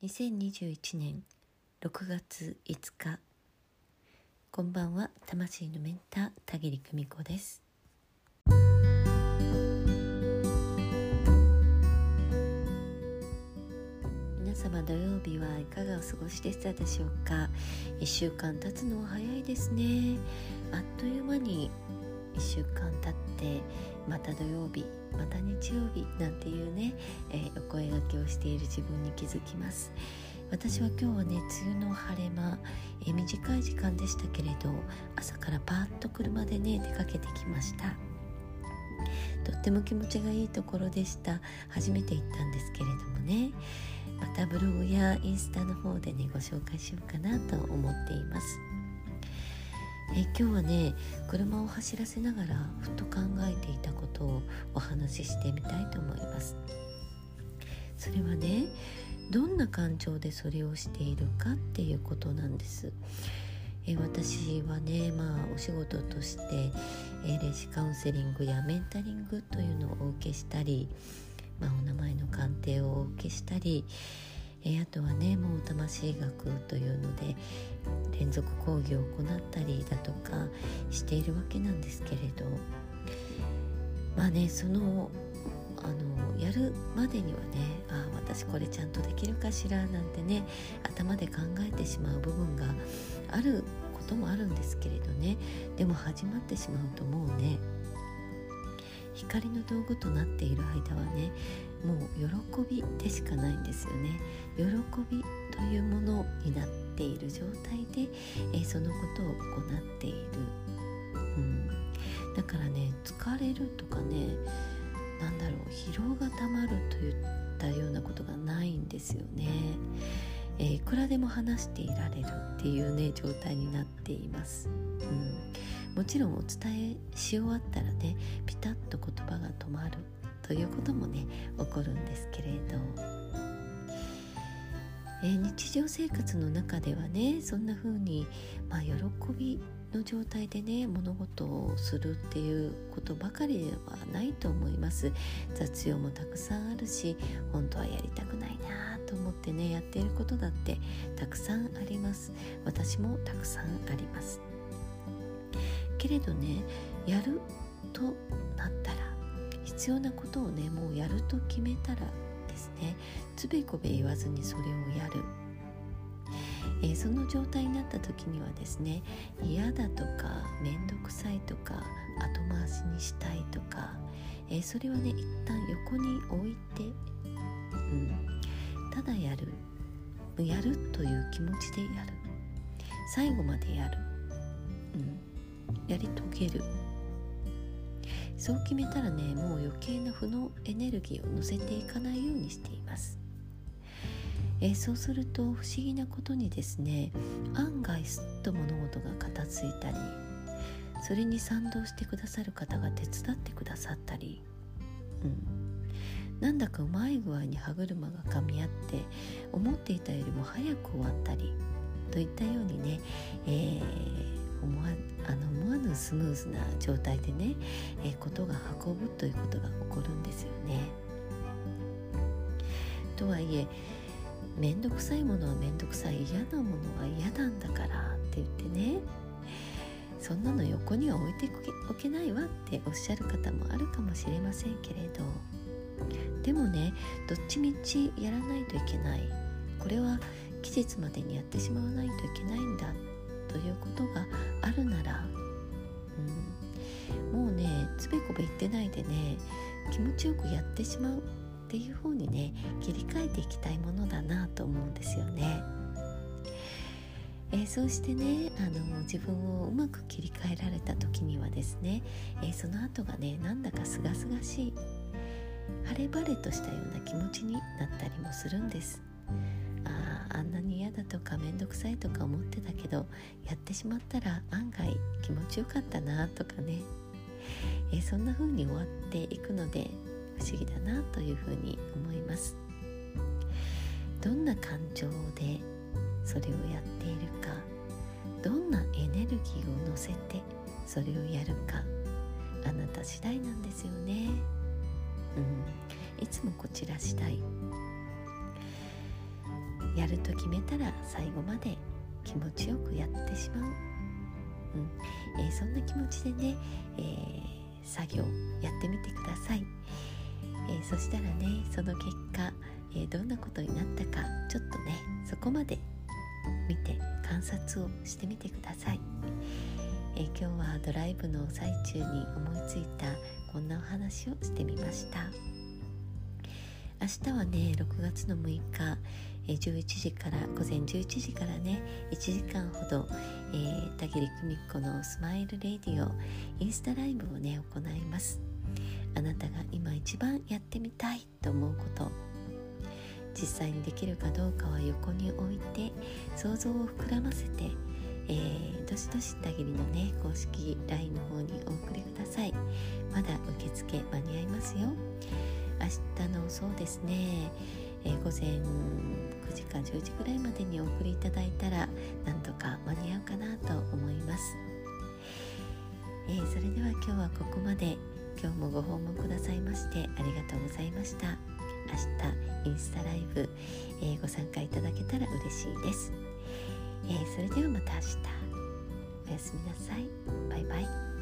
2021年6月5日こんばんは魂のメンター田切久美子です。皆様土曜日はいかがお過ごしでしたでしょうか？1週間経つのは早いですね。あっという間に1週間経ってまた土曜日また日曜日なんていうね、えー、お声がけをしている自分に気づきます。私は今日はね梅雨の晴れ間、えー、短い時間でしたけれど朝からパーッと車でね出かけてきました。とっても気持ちがいいところでした。初めて行ったんですけれどもね。またブログやインスタの方でねご紹介しようかなと思っています。え今日はね車を走らせながらふっと考えていたことをお話ししてみたいと思います。それはねどんな感情でそれをしているかっていうことなんです。え私はねまあお仕事としてえ霊視カウンセリングやメンタリングというのをお受けしたり、まあ、お名前の鑑定をお受けしたりえあとはねもう魂学というので連続講義を行ったりだとかしているわけなんですけれど。まあねそのあのやるまでにはねあ私これちゃんとできるかしらなんてね頭で考えてしまう部分があることもあるんですけれどね。でも始まってしまうともうね光の道具となっている間はねもう喜びでしかないんですよね。喜びというものになっている状態で、えー、そのことを行っている、うん、だからね疲れるとかねなんだろう疲労がたまるといったようなことがないんですよね、えー、いくらでも話していられるっていうね状態になっています、うん、もちろんお伝えし終わったらねピタッと言葉が止まる。ということもね起こるんですけれど、えー、日常生活の中ではねそんな風にまあ喜びの状態でね物事をするっていうことばかりではないと思います。雑用もたくさんあるし本当はやりたくないなと思ってねやっていることだってたくさんあります。私もたくさんあります。けれどねやると必要なことをねもうやると決めたらですねつべこべ言わずにそれをやる、えー、その状態になった時にはですね嫌だとか面倒くさいとか後回しにしたいとか、えー、それはね一旦横に置いて、うん、ただやる。やるという気持ちでやる。最後までやる、うん、やり遂げる。そう決めたらねもう余計な負のエネルギーを乗せていかないようにしています、えー、そうすると不思議なことにですね案外すっと物事が片付いたりそれに賛同してくださる方が手伝ってくださったり、うん、なんだかうまい具合に歯車が噛み合って思っていたよりも早く終わったりといったようにね、えー思わあの思わぬスムーズな状態でね、え、ことが運ぶということが起こるんですよね。とはいえ面倒くさいものは面倒くさい。嫌なものは嫌なんだからって言ってねそんなの横には置いておけないわっておっしゃる方もあるかもしれませんけれど。でもねどっちみちやらないといけない。これは期日までにやってしまわないといけないんねつべこべ言ってないでね気持ちよくやってしまうっていう方にね切り替えていきたいものだなと思うんですよね。えー、そうしてねあの自分をうまく切り替えられた時にはですね、えー、その後がねなんだかすがすがしい晴れ晴れとしたような気持ちになったりもするんです。あんなに嫌だとか面倒くさいとか思ってたけどやってしまったら案外気持ちよかったなとかね、え、そんな風に終わっていくので不思議だなというふうに思います。どんな感情でそれをやっているかどんなエネルギーを乗せてそれをやるかあなた次第なんですよね。うん。いつもこちら次第。やると決めたら最後まで気持ちよくやってしまう、うん。えー、そんな気持ちでね、えー、作業やってみてください、えー、そしたらねその結果、えどんなことになったかちょっとねそこまで見て観察をしてみてください、え今日はドライブの最中に思いついたこんなお話をしてみました。明日はね6月の6日11時から午前11時からね1時間ほど、えー、田切久美子のスマイルレディオインスタライブをね行います。あなたが今一番やってみたいと思うこと。実際にできるかどうかは横に置いて想像を膨らませて、えー、どしどし田切のね公式 LINE の方にお送りください。まだ受付間に合いますよ。明日のそうですね、えー、午前9時か10時ぐらいまでにお送りいただいたらなんとか間に合うかなと思います、えー、それでは今日はここまで。今日もご訪問くださいましてありがとうございました。明日インスタライブ、えー、ご参加いただけたら嬉しいです、え、それではまた明日。おやすみなさい。バイバイ。